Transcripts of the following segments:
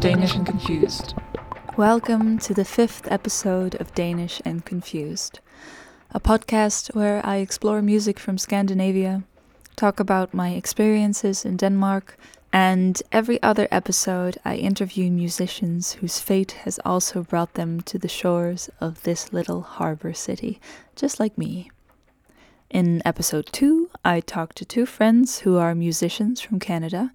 Danish and Confused. Welcome to the fifth episode of Danish and Confused, a podcast where I explore music from Scandinavia, talk about my experiences in Denmark, and every other episode I interview musicians whose fate has also brought them to the shores of this little harbor city, just like me. In episode 2, I talk to two friends who are musicians from Canada,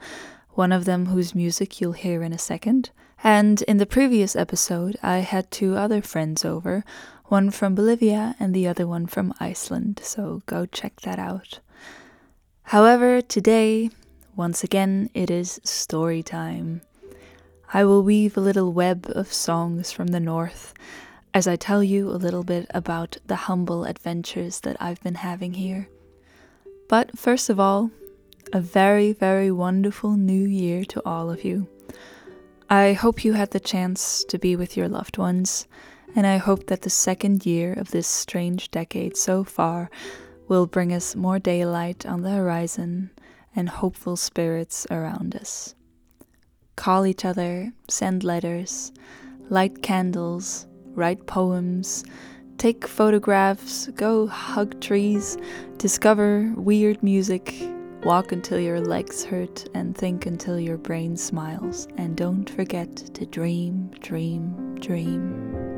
one of them whose music you'll hear in a second. And in the previous episode, I had two other friends over, one from Bolivia and the other one from Iceland, so go check that out. However, today, once again, it is story time. I will weave a little web of songs from the north as I tell you a little bit about the humble adventures that I've been having here. But first of all, a very, very wonderful new year to all of you. I hope you had the chance to be with your loved ones, and I hope that the second year of this strange decade so far will bring us more daylight on the horizon and hopeful spirits around us. Call each other, send letters, light candles, write poems, take photographs, go hug trees, discover weird music, Walk until your legs hurt and think until your brain smiles. And don't forget to dream, dream, dream.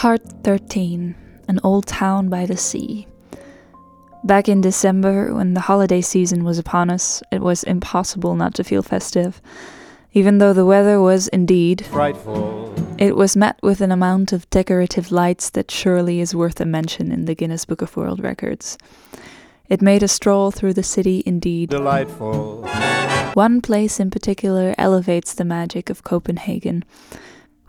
Part 13 An Old Town by the Sea. Back in December, when the holiday season was upon us, it was impossible not to feel festive. Even though the weather was indeed frightful. It was met with an amount of decorative lights that surely is worth a mention in the Guinness Book of World Records. It made a stroll through the city indeed. Delightful. One place in particular elevates the magic of Copenhagen.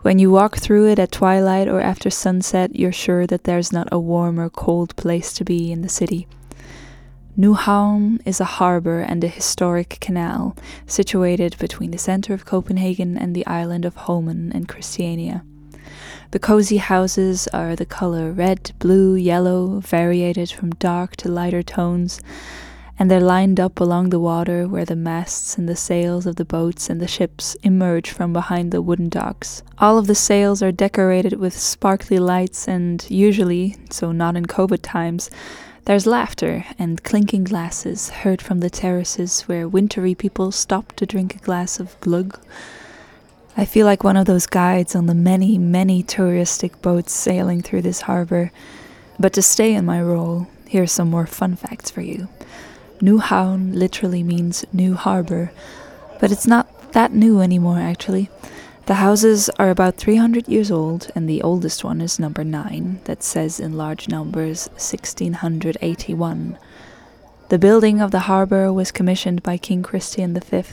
When you walk through it at twilight or after sunset, you're sure that there's not a warm or cold place to be in the city. Nyhavn is a harbour and a historic canal situated between the centre of Copenhagen and the island of Holmen and Christiania. The cozy houses are the colour red, blue, yellow, variated from dark to lighter tones, and they're lined up along the water where the masts and the sails of the boats and the ships emerge from behind the wooden docks. All of the sails are decorated with sparkly lights, and usually, so not in COVID times, there's laughter and clinking glasses heard from the terraces where wintry people stop to drink a glass of gløgg. I feel like one of those guides on the many, many touristic boats sailing through this harbor. But to stay in my role, here's some more fun facts for you. Nyhavn literally means new harbor, but it's not that new anymore actually. The houses are about 300 years old, and the oldest one is number 9, that says in large numbers 1681. The building of the harbor was commissioned by King Christian V.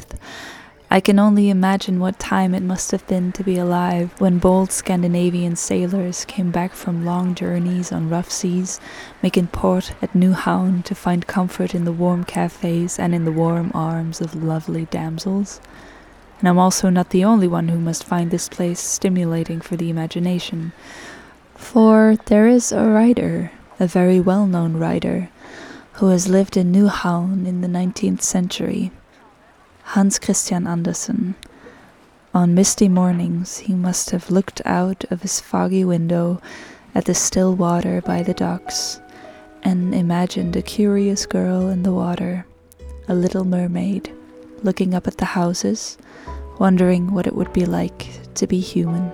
I can only imagine what time it must have been to be alive when bold Scandinavian sailors came back from long journeys on rough seas, making port at Nyhavn to find comfort in the warm cafes and in the warm arms of lovely damsels. And I'm also not the only one who must find this place stimulating for the imagination. For there is a writer, a very well known writer, who has lived in Nyhavn in the 19th century, Hans Christian Andersen. On misty mornings, he must have looked out of his foggy window at the still water by the docks and imagined a curious girl in the water, a little mermaid, looking up at the houses, wondering what it would be like to be human.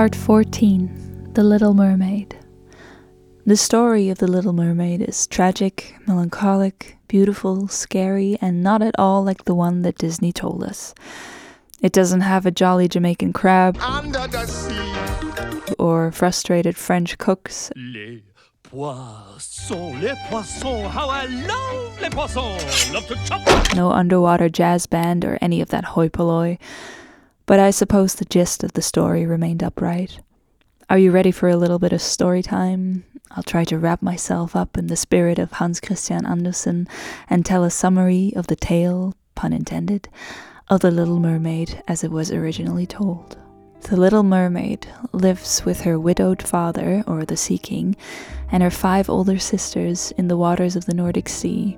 Part 14 The Little Mermaid. The story of The Little Mermaid is tragic, melancholic, beautiful, scary, and not at all like the one that Disney told us. It doesn't have a jolly Jamaican crab Under the sea. or frustrated French cooks Les poissons, les poissons, how I love les poissons. Love to chop. no underwater jazz band, or any of that hoi polloi, but I suppose the gist of the story remained upright. Are you ready for a little bit of story time? I'll try to wrap myself up in the spirit of Hans Christian Andersen and tell a summary of the tale, pun intended, of the Little Mermaid as it was originally told. The Little Mermaid lives with her widowed father, or the Sea King, and her five older sisters in the waters of the Nordic Sea.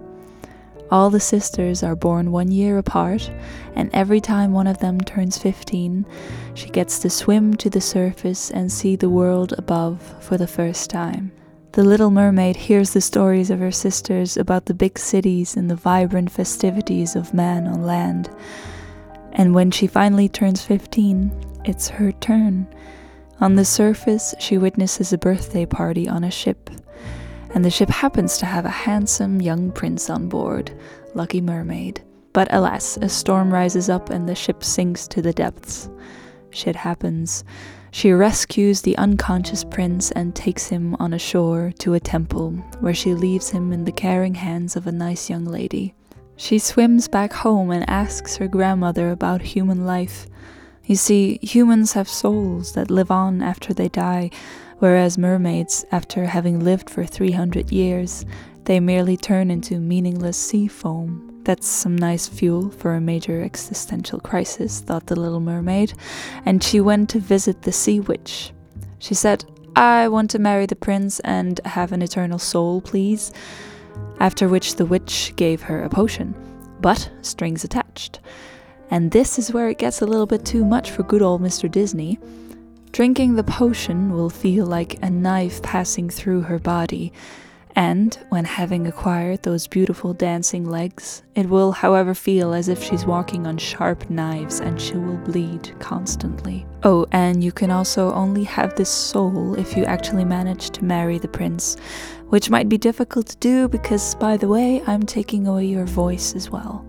All the sisters are born one year apart, and every time one of them turns 15, she gets to swim to the surface and see the world above for the first time. The little mermaid hears the stories of her sisters about the big cities and the vibrant festivities of man on land. And when she finally turns 15, it's her turn. On the surface, she witnesses a birthday party on a ship and the ship happens to have a handsome young prince on board, Lucky Mermaid. But alas, a storm rises up and the ship sinks to the depths. Shit happens. She rescues the unconscious prince and takes him on a shore to a temple, where she leaves him in the caring hands of a nice young lady. She swims back home and asks her grandmother about human life. You see, humans have souls that live on after they die, whereas mermaids, after having lived for 300 years, they merely turn into meaningless sea foam. That's some nice fuel for a major existential crisis, thought the little mermaid, and she went to visit the sea witch. She said, I want to marry the prince and have an eternal soul, please. After which the witch gave her a potion, but strings attached. And this is where it gets a little bit too much for good old Mr. Disney. Drinking the potion will feel like a knife passing through her body, and when having acquired those beautiful dancing legs, it will, however, feel as if she's walking on sharp knives and she will bleed constantly. Oh, and you can also only have this soul if you actually manage to marry the prince, which might be difficult to do because, by the way, I'm taking away your voice as well.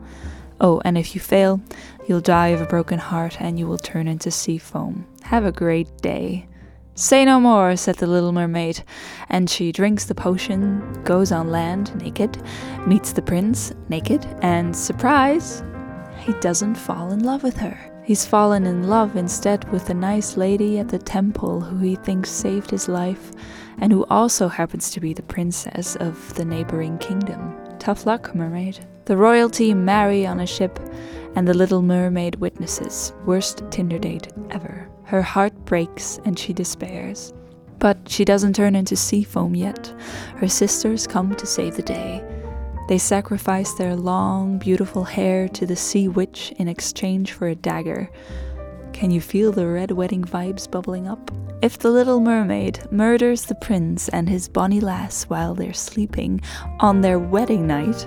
Oh, and if you fail, you'll die of a broken heart and you will turn into sea foam. Have a great day. Say no more, said the little mermaid, and she drinks the potion, goes on land naked, meets the prince naked, and surprise, he doesn't fall in love with her. He's fallen in love instead with a nice lady at the temple who he thinks saved his life, and who also happens to be the princess of the neighboring kingdom. Tough luck, mermaid. The royalty marry on a ship, and the little mermaid witnesses. Worst Tinder date ever. Her heart breaks and she despairs. But she doesn't turn into sea foam yet. Her sisters come to save the day. They sacrifice their long, beautiful hair to the sea witch in exchange for a dagger. Can you feel the red wedding vibes bubbling up? If the little mermaid murders the prince and his bonny lass while they're sleeping on their wedding night,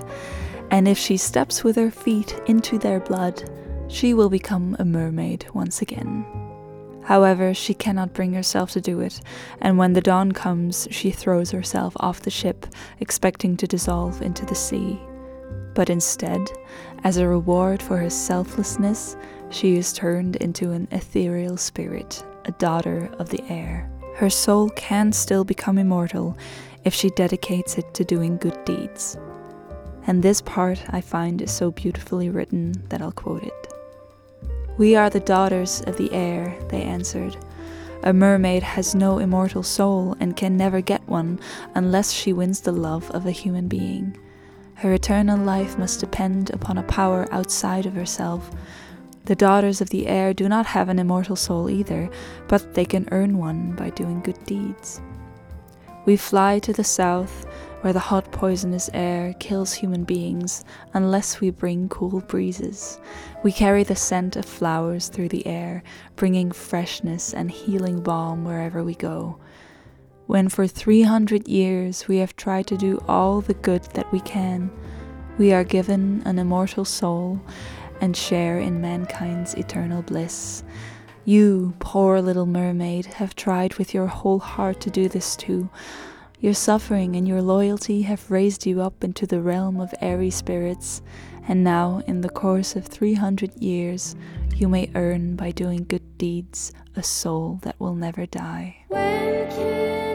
and if she steps with her feet into their blood, she will become a mermaid once again. However, she cannot bring herself to do it, and when the dawn comes, she throws herself off the ship, expecting to dissolve into the sea. But instead, as a reward for her selflessness, she is turned into an ethereal spirit, a daughter of the air. Her soul can still become immortal if she dedicates it to doing good deeds. And this part I find is so beautifully written that I'll quote it. We are the daughters of the air, they answered. A mermaid has no immortal soul and can never get one unless she wins the love of a human being. Her eternal life must depend upon a power outside of herself. The daughters of the air do not have an immortal soul either, but they can earn one by doing good deeds. We fly to the south, where the hot poisonous air kills human beings unless we bring cool breezes. We carry the scent of flowers through the air, bringing freshness and healing balm wherever we go. When for 300 years we have tried to do all the good that we can, we are given an immortal soul and share in mankind's eternal bliss. You, poor little mermaid, have tried with your whole heart to do this too. Your suffering and your loyalty have raised you up into the realm of airy spirits, and now, in the course of 300 years, you may earn by doing good deeds a soul that will never die.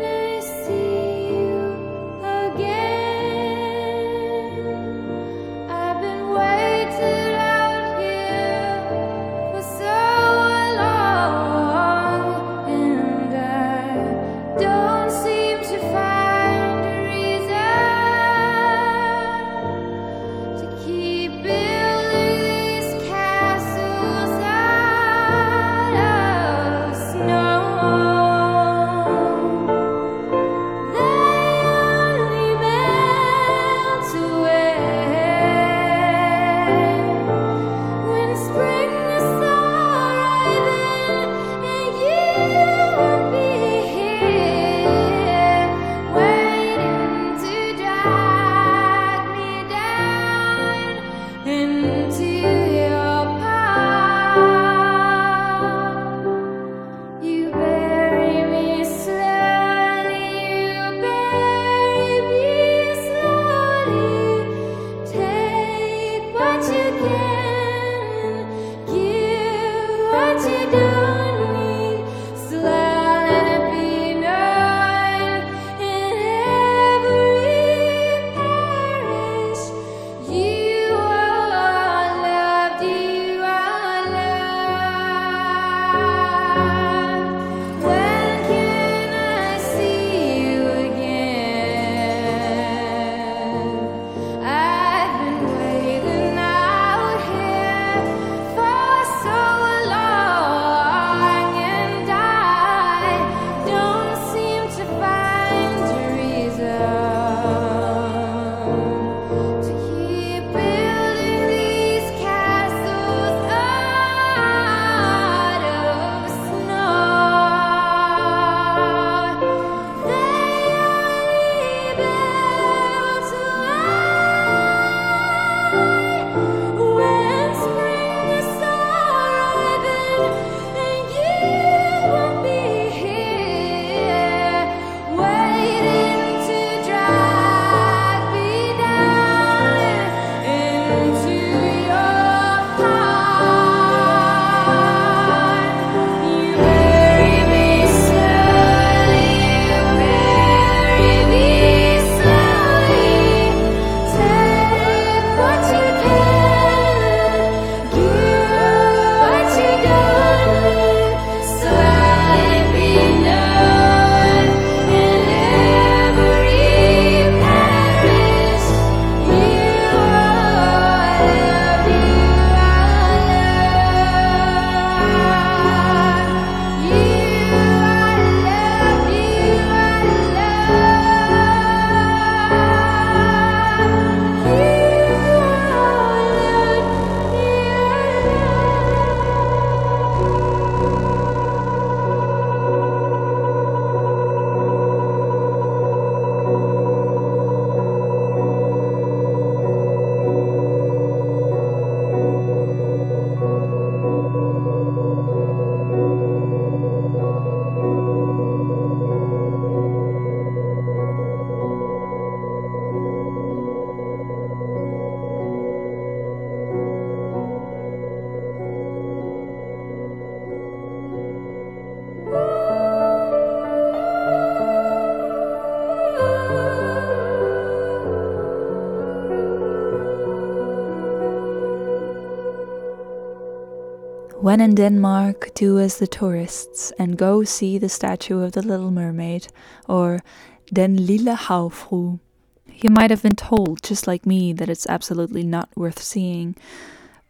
When in Denmark, do as the tourists and go see the statue of the Little Mermaid, or Den Lille Havfrue. You might have been told, just like me, that it's absolutely not worth seeing.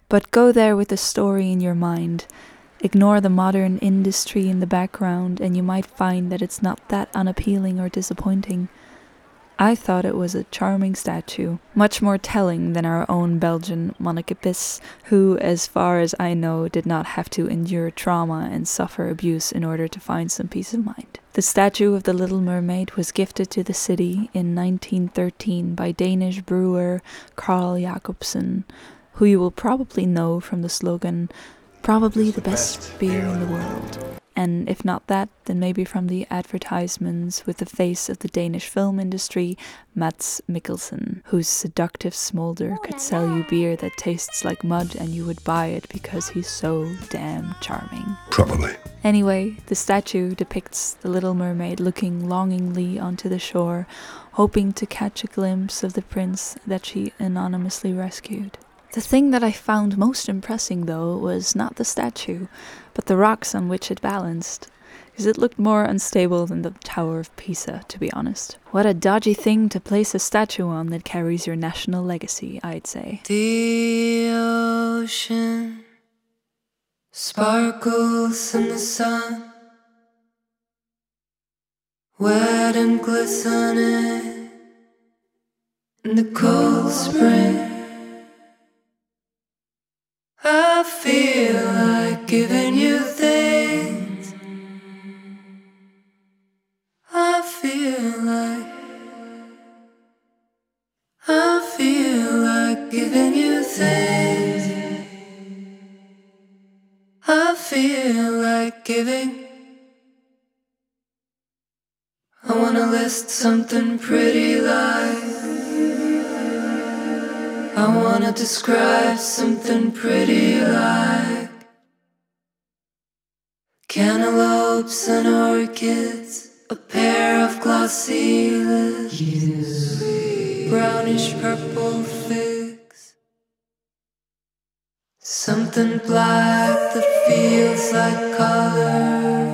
But go there with a story in your mind. Ignore the modern industry in the background, and you might find that it's not that unappealing or disappointing. I thought it was a charming statue, much more telling than our own Belgian Bis, who, as far as I know, did not have to endure trauma and suffer abuse in order to find some peace of mind. The statue of the Little Mermaid was gifted to the city in 1913 by Danish brewer Carl Jacobsen, who you will probably know from the slogan Probably the best beer in the world. And if not that, then maybe from the advertisements with the face of the Danish film industry, Mads Mikkelsen, whose seductive smolder oh, could sell you beer that tastes like mud and you would buy it because he's so damn charming. Probably. Anyway, the statue depicts the little mermaid looking longingly onto the shore, hoping to catch a glimpse of the prince that she anonymously rescued. The thing that I found most impressing, though, was not the statue, but the rocks on which it balanced, because it looked more unstable than the Tower of Pisa, to be honest. What a dodgy thing to place a statue on that carries your national legacy, I'd say. The ocean sparkles in the sun, wet and glistening in the cold spring. I feel like giving you things. I feel like. I feel like giving you things. I feel like giving. I wanna list something pretty like. I wanna describe something pretty like cantaloupes and orchids, a pair of glossy lips, brownish purple figs, something black that feels like color,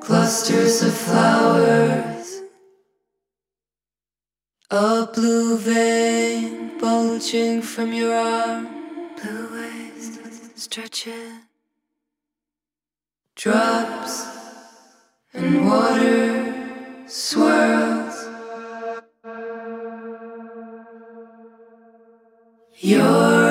clusters of flowers. A blue vein bulging from your arm, blue waist stretching, drops and water swirls. Your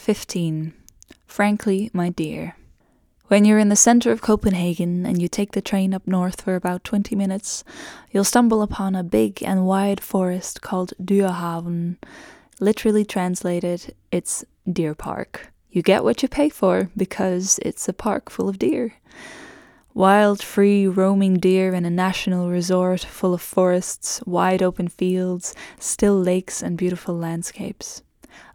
15 Frankly, my dear. When you're in the center of Copenhagen and you take the train up north for about 20 minutes, you'll stumble upon a big and wide forest called Dyrehaven. Literally translated, it's Deer Park. You get what you pay for because it's a park full of deer. Wild, free, roaming deer in a national resort full of forests, wide open fields, still lakes, and beautiful landscapes.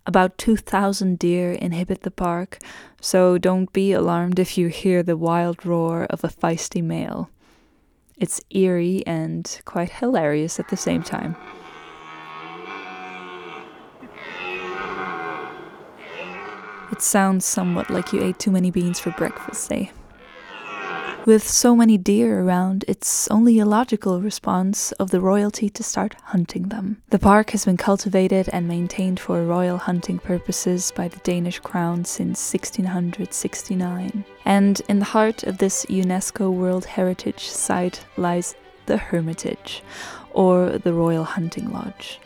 About 2,000 deer inhabit the park, so don't be alarmed if you hear the wild roar of a feisty male. It's eerie and quite hilarious at the same time. It sounds somewhat like you ate too many beans for breakfast, eh? With so many deer around, it's only a logical response of the royalty to start hunting them. The park has been cultivated and maintained for royal hunting purposes by the Danish crown since 1669. And in the heart of this UNESCO World Heritage Site lies the Hermitage, or the Royal Hunting Lodge.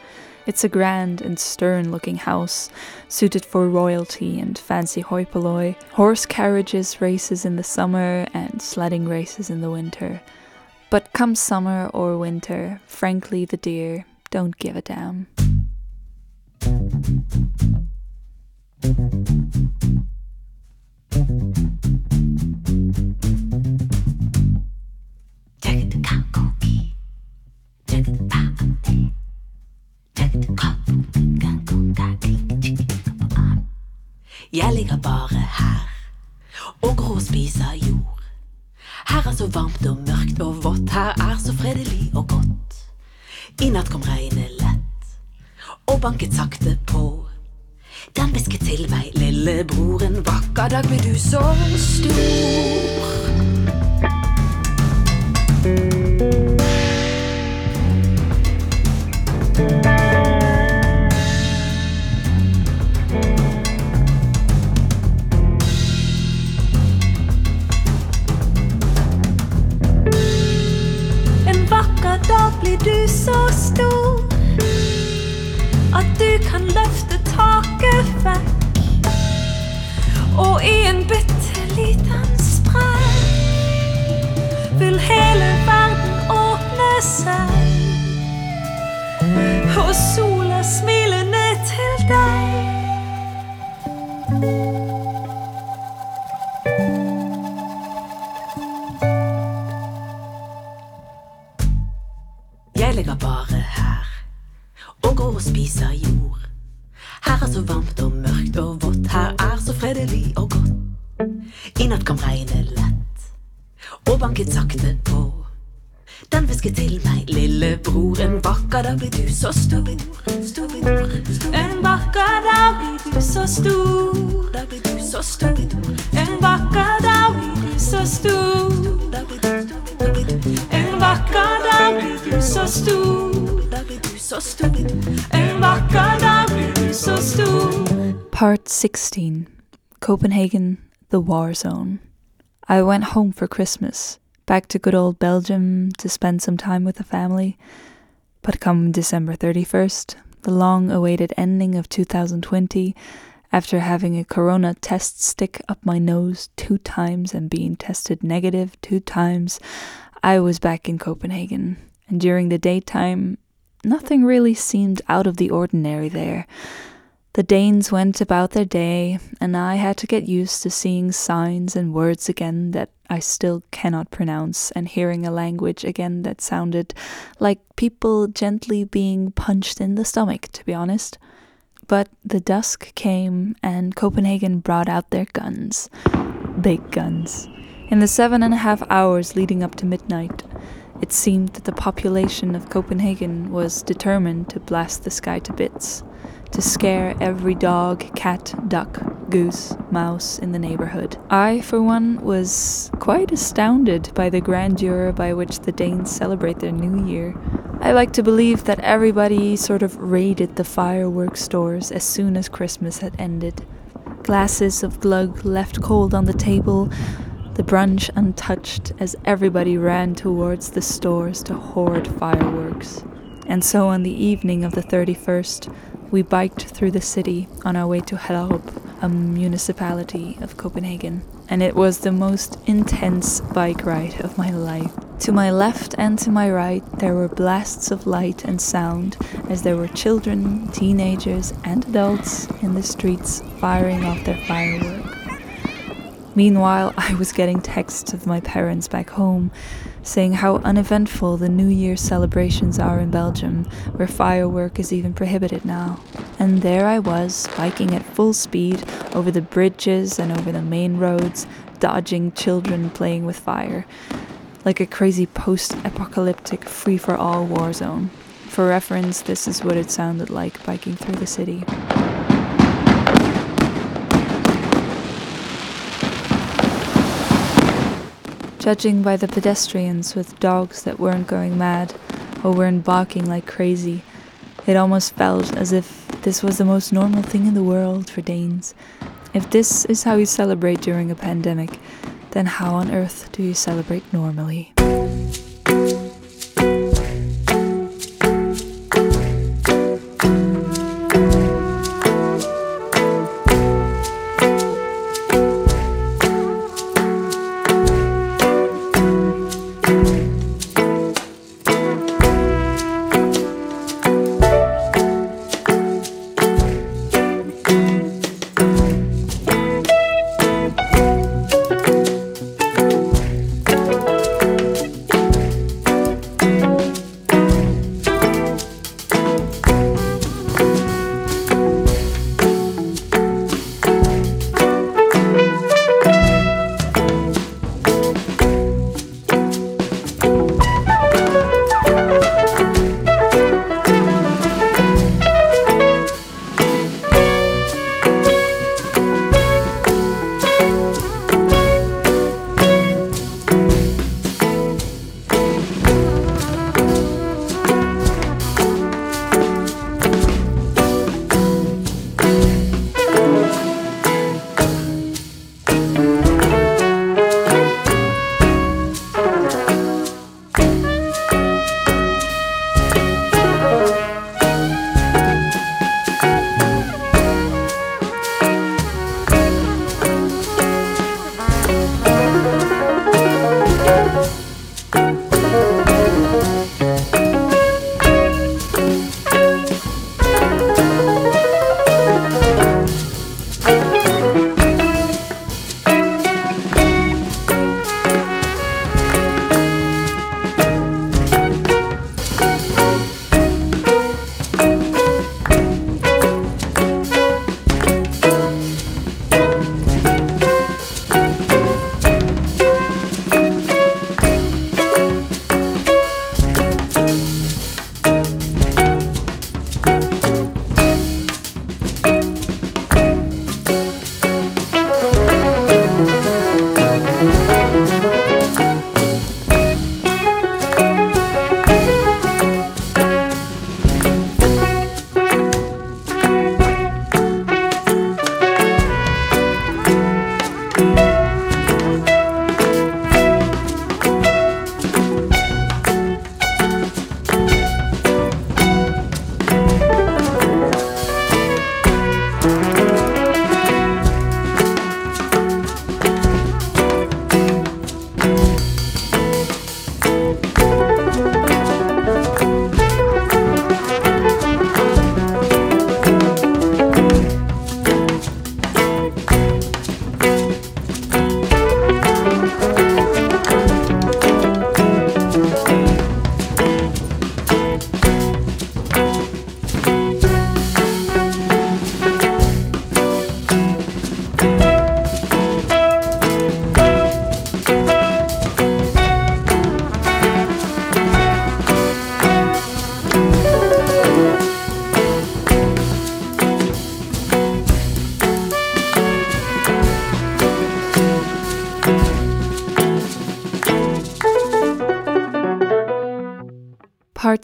It's a grand and stern looking house, suited for royalty and fancy hoi polloi, horse carriages races in the summer and sledding races in the winter. But come summer or winter, frankly, the deer, don't give a damn. Jeg ligger bare her og grå og spiser jord. Her er så varmt og mørkt og vått, her er så fredelig og godt. I natt kom regnet lett og banket sakte på. Den hvisket til meg, lillebror, en vakker dag blir du så stor. 16 Copenhagen, the war zone. I went home for Christmas, back to good old Belgium to spend some time with the family. But come December 31st, the long awaited ending of 2020, after having a corona test stick up my nose two times and being tested negative two times, I was back in Copenhagen. And during the daytime, nothing really seemed out of the ordinary there. The Danes went about their day, and I had to get used to seeing signs and words again that I still cannot pronounce, and hearing a language again that sounded like people gently being punched in the stomach, to be honest. But the dusk came, and Copenhagen brought out their guns. Big guns. In the seven and a half hours leading up to midnight, it seemed that the population of Copenhagen was determined to blast the sky to bits to scare every dog, cat, duck, goose, mouse in the neighborhood. I, for one, was quite astounded by the grandeur by which the Danes celebrate their new year. I like to believe that everybody sort of raided the fireworks stores as soon as Christmas had ended. Glasses of gløgg left cold on the table, the brunch untouched as everybody ran towards the stores to hoard fireworks. And so on the evening of the 31st, we biked through the city on our way to Hellerup, a municipality of Copenhagen. And it was the most intense bike ride of my life. To my left and to my right, there were blasts of light and sound as there were children, teenagers, and adults in the streets firing off their firework. Meanwhile, I was getting texts of my parents back home saying how uneventful the New Year celebrations are in Belgium, where firework is even prohibited now. And there I was, biking at full speed over the bridges and over the main roads, dodging children playing with fire, like a crazy post apocalyptic free for all war zone. For reference, this is what it sounded like biking through the city. Judging by the pedestrians with dogs that weren't going mad or weren't barking like crazy, it almost felt as if this was the most normal thing in the world for Danes. If this is how you celebrate during a pandemic, then how on earth do you celebrate normally?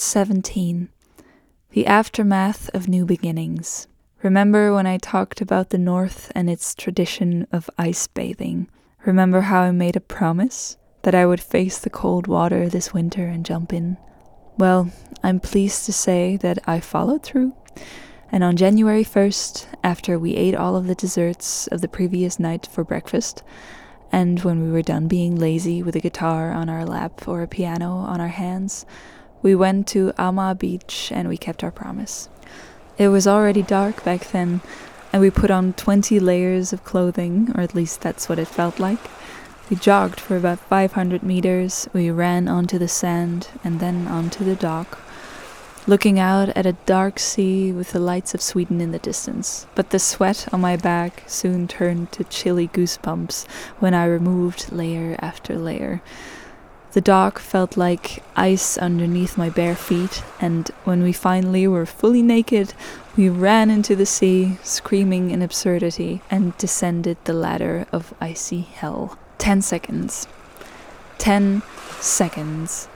17 The Aftermath of New Beginnings. Remember when I talked about the North and its tradition of ice bathing? Remember how I made a promise that I would face the cold water this winter and jump in? Well, I'm pleased to say that I followed through. And on January 1st, after we ate all of the desserts of the previous night for breakfast, and when we were done being lazy with a guitar on our lap or a piano on our hands, we went to Amager Beach and we kept our promise. It was already dark back then, and we put on 20 layers of clothing, or at least that's what it felt like. We jogged for about 500 meters, we ran onto the sand and then onto the dock, looking out at a dark sea with the lights of Sweden in the distance. But the sweat on my back soon turned to chilly goosebumps when I removed layer after layer. The dock felt like ice underneath my bare feet, and when we finally were fully naked, we ran into the sea, screaming in absurdity, and descended the ladder of icy hell. Ten seconds. Ten seconds.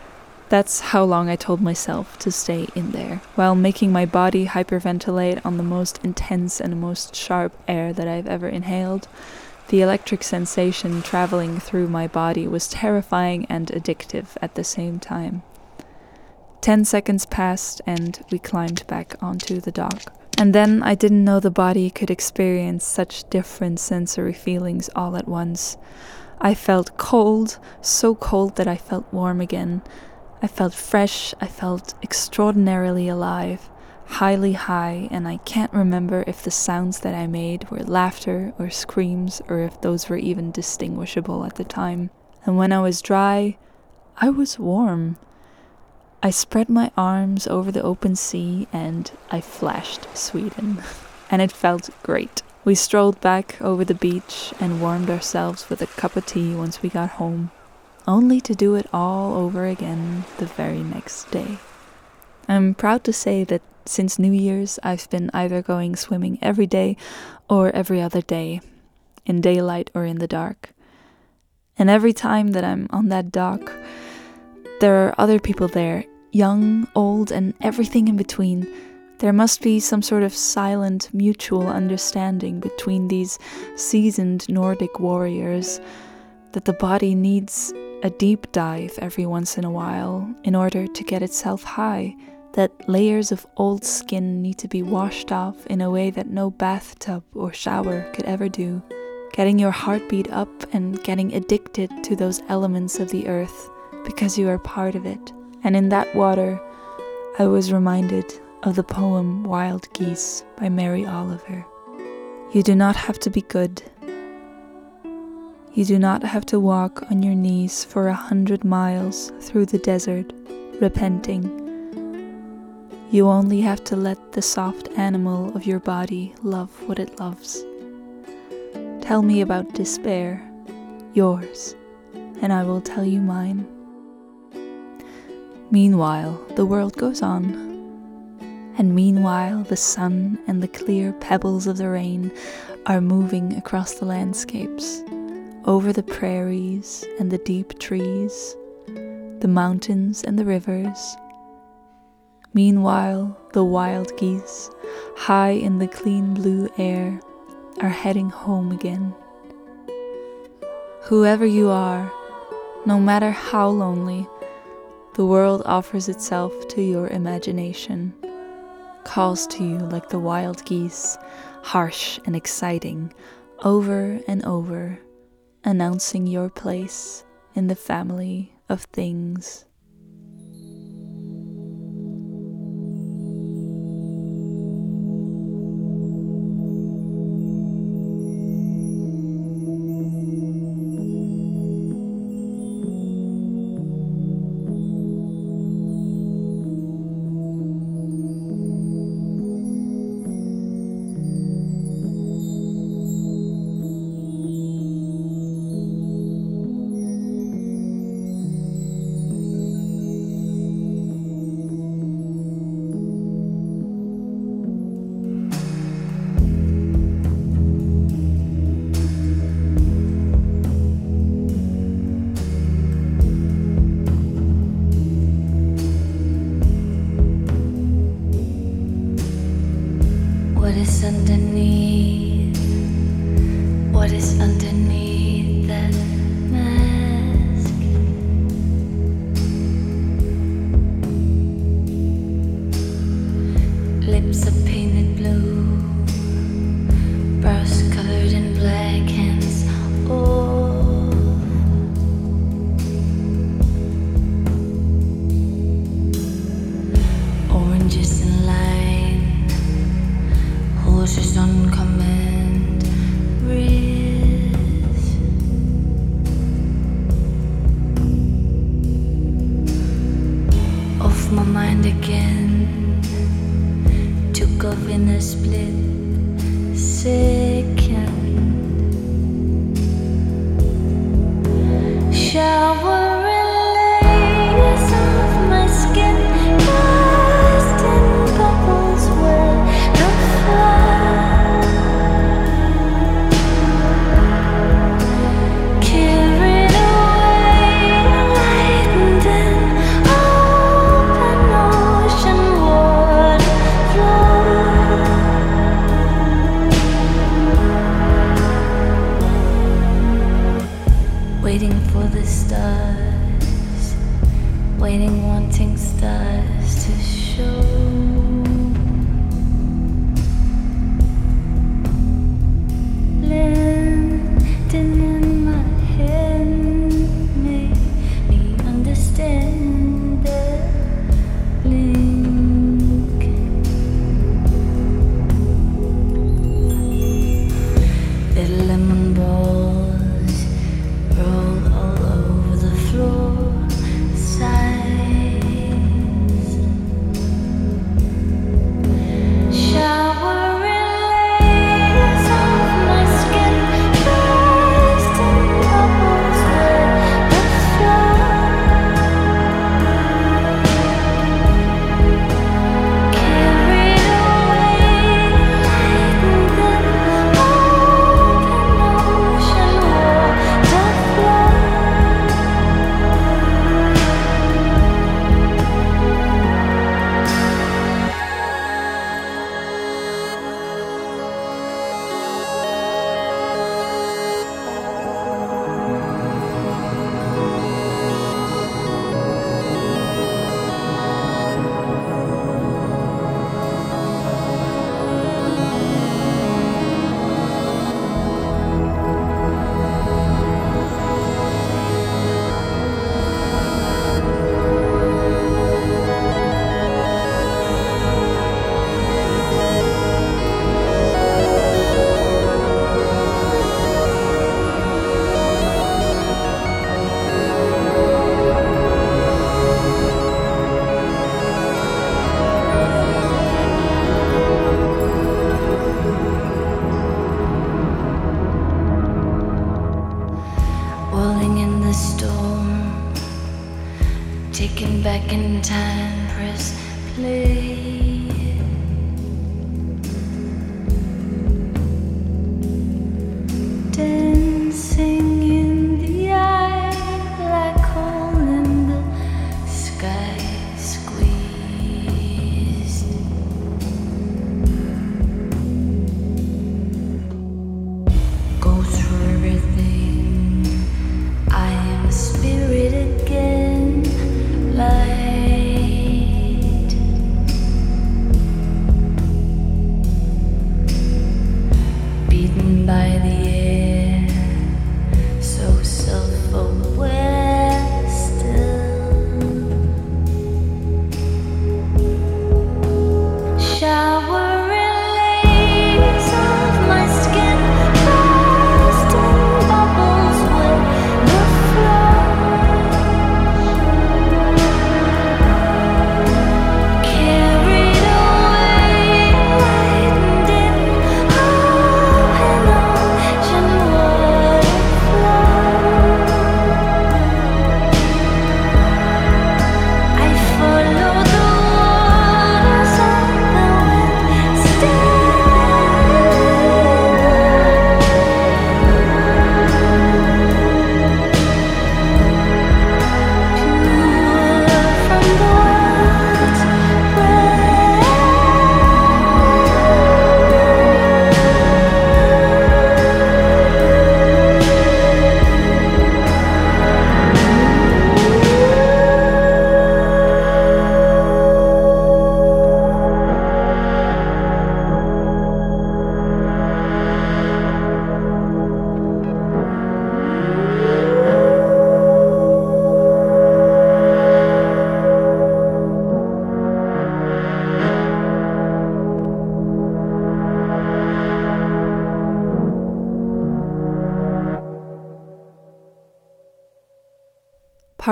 That's how long I told myself to stay in there, while making my body hyperventilate on the most intense and most sharp air that I've ever inhaled. The electric sensation traveling through my body was terrifying and addictive at the same time. Ten seconds passed, and we climbed back onto the dock. And then I didn't know the body could experience such different sensory feelings all at once. I felt cold, so cold that I felt warm again. I felt fresh, I felt extraordinarily alive highly high, and I can't remember if the sounds that I made were laughter or screams or if those were even distinguishable at the time. And when I was dry, I was warm. I spread my arms over the open sea and I flashed Sweden. and it felt great. We strolled back over the beach and warmed ourselves with a cup of tea once we got home, only to do it all over again the very next day. I'm proud to say that since New Year's, I've been either going swimming every day or every other day, in daylight or in the dark. And every time that I'm on that dock, there are other people there, young, old, and everything in between. There must be some sort of silent mutual understanding between these seasoned Nordic warriors that the body needs a deep dive every once in a while in order to get itself high that layers of old skin need to be washed off in a way that no bathtub or shower could ever do, getting your heartbeat up and getting addicted to those elements of the earth because you are part of it. And in that water, I was reminded of the poem Wild Geese by Mary Oliver. You do not have to be good. You do not have to walk on your knees for a hundred miles through the desert, repenting you only have to let the soft animal of your body love what it loves. Tell me about despair, yours, and I will tell you mine. Meanwhile, the world goes on. And meanwhile, the sun and the clear pebbles of the rain are moving across the landscapes, over the prairies and the deep trees, the mountains and the rivers Meanwhile, the wild geese, high in the clean blue air, are heading home again. Whoever you are, no matter how lonely, the world offers itself to your imagination, calls to you like the wild geese, harsh and exciting, over and over, announcing your place in the family of things.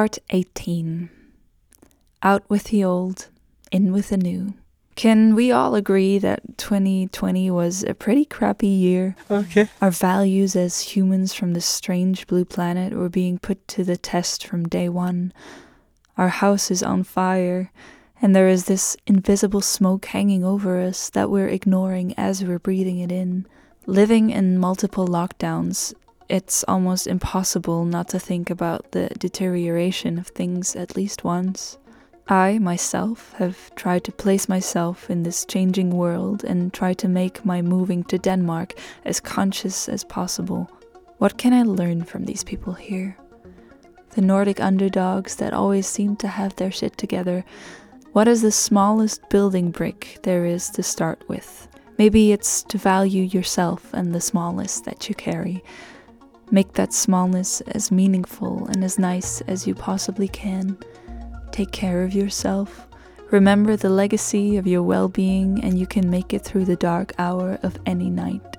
Part 18 Out with the old, in with the new. Can we all agree that 2020 was a pretty crappy year? Okay. Our values as humans from this strange blue planet were being put to the test from day one. Our house is on fire, and there is this invisible smoke hanging over us that we're ignoring as we're breathing it in. Living in multiple lockdowns, it's almost impossible not to think about the deterioration of things at least once. I, myself, have tried to place myself in this changing world and try to make my moving to Denmark as conscious as possible. What can I learn from these people here? The Nordic underdogs that always seem to have their shit together. What is the smallest building brick there is to start with? Maybe it's to value yourself and the smallest that you carry. Make that smallness as meaningful and as nice as you possibly can. Take care of yourself. Remember the legacy of your well being, and you can make it through the dark hour of any night.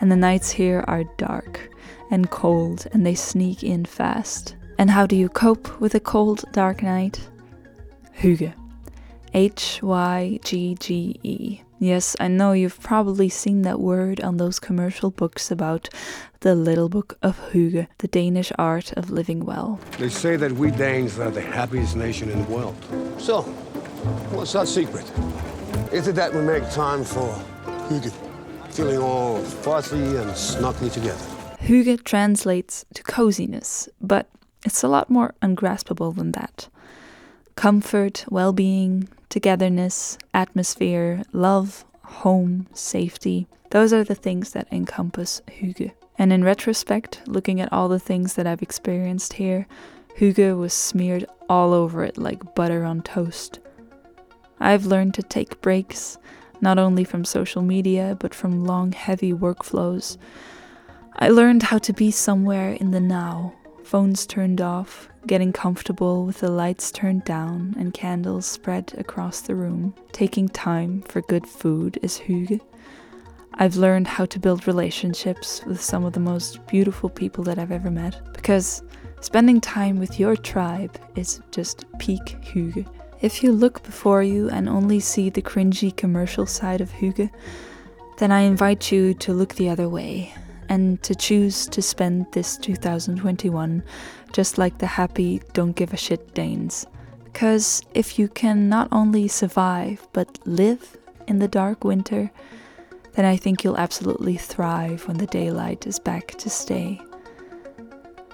And the nights here are dark and cold, and they sneak in fast. And how do you cope with a cold, dark night? Hygge. H Y G G E. Yes, I know you've probably seen that word on those commercial books about the little book of Hygge, the Danish art of living well. They say that we Danes are the happiest nation in the world. So, what's our secret? Is it that we make time for hygge, feeling all fuzzy and snuggly together? Hygge translates to coziness, but it's a lot more ungraspable than that. Comfort, well being, togetherness, atmosphere, love, home, safety those are the things that encompass Hygge. And in retrospect, looking at all the things that I've experienced here, Hygge was smeared all over it like butter on toast. I've learned to take breaks, not only from social media, but from long, heavy workflows. I learned how to be somewhere in the now, phones turned off, getting comfortable with the lights turned down and candles spread across the room. Taking time for good food is hygge. I've learned how to build relationships with some of the most beautiful people that I've ever met because spending time with your tribe is just peak hygge. If you look before you and only see the cringy commercial side of hygge, then I invite you to look the other way and to choose to spend this 2021 just like the happy, don't give a shit Danes. Because if you can not only survive but live in the dark winter, then I think you'll absolutely thrive when the daylight is back to stay.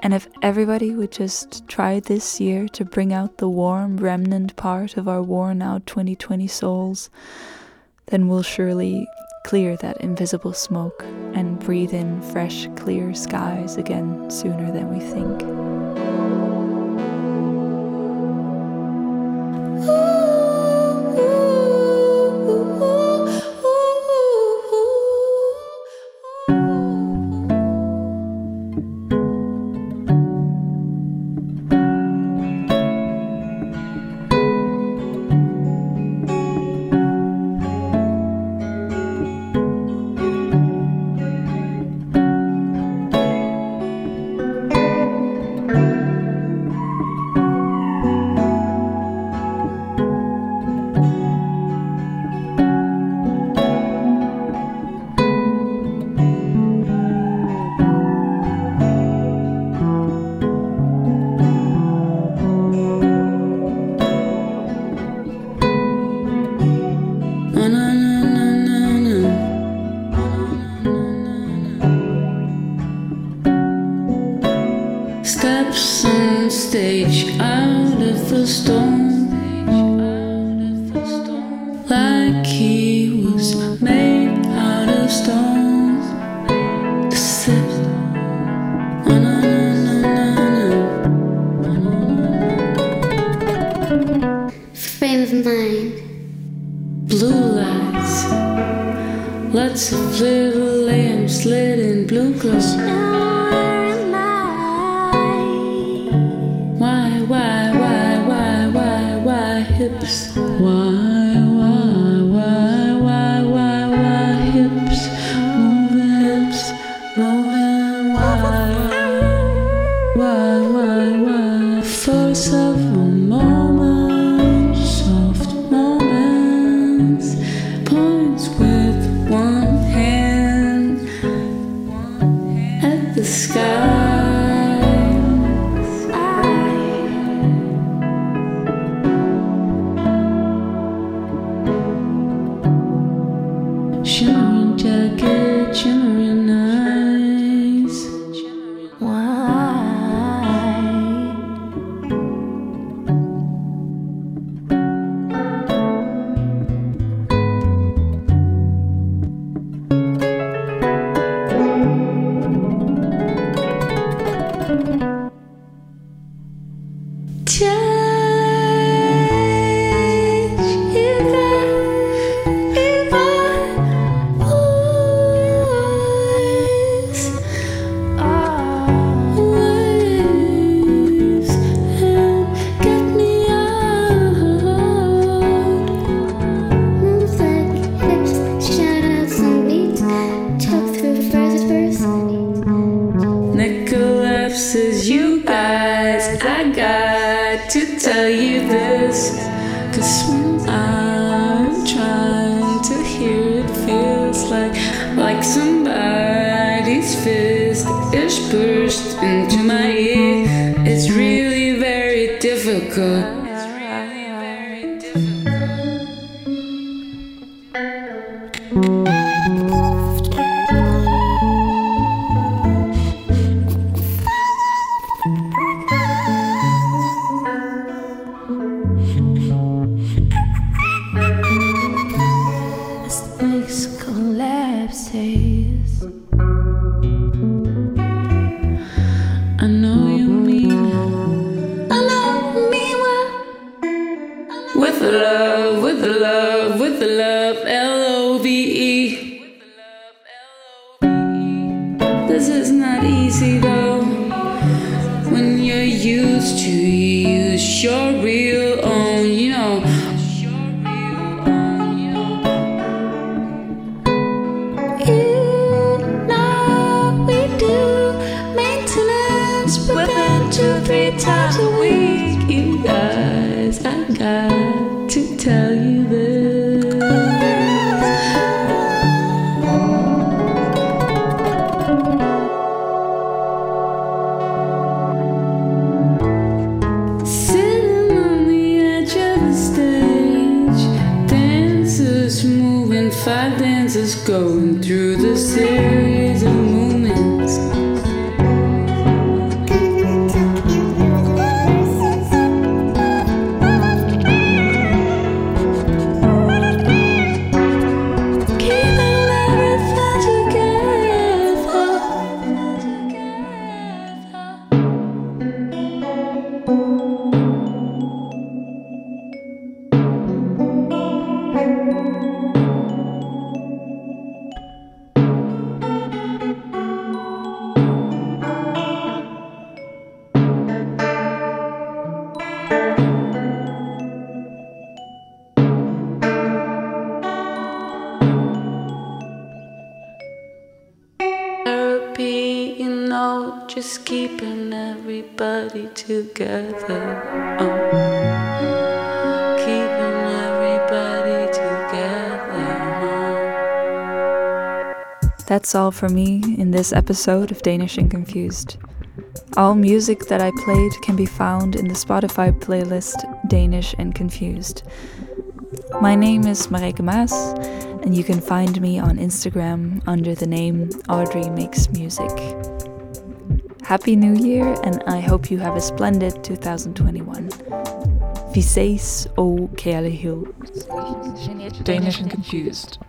And if everybody would just try this year to bring out the warm remnant part of our worn out 2020 souls, then we'll surely clear that invisible smoke and breathe in fresh, clear skies again sooner than we think. To tell you this. Through the series together. Oh. Keeping everybody together. That's all for me in this episode of Danish and Confused. All music that I played can be found in the Spotify playlist Danish and Confused. My name is Mareke Maas, and you can find me on Instagram under the name Audrey Makes Music. Happy New Year, and I hope you have a splendid 2021. Vi ses og kærlighed. Danish and confused.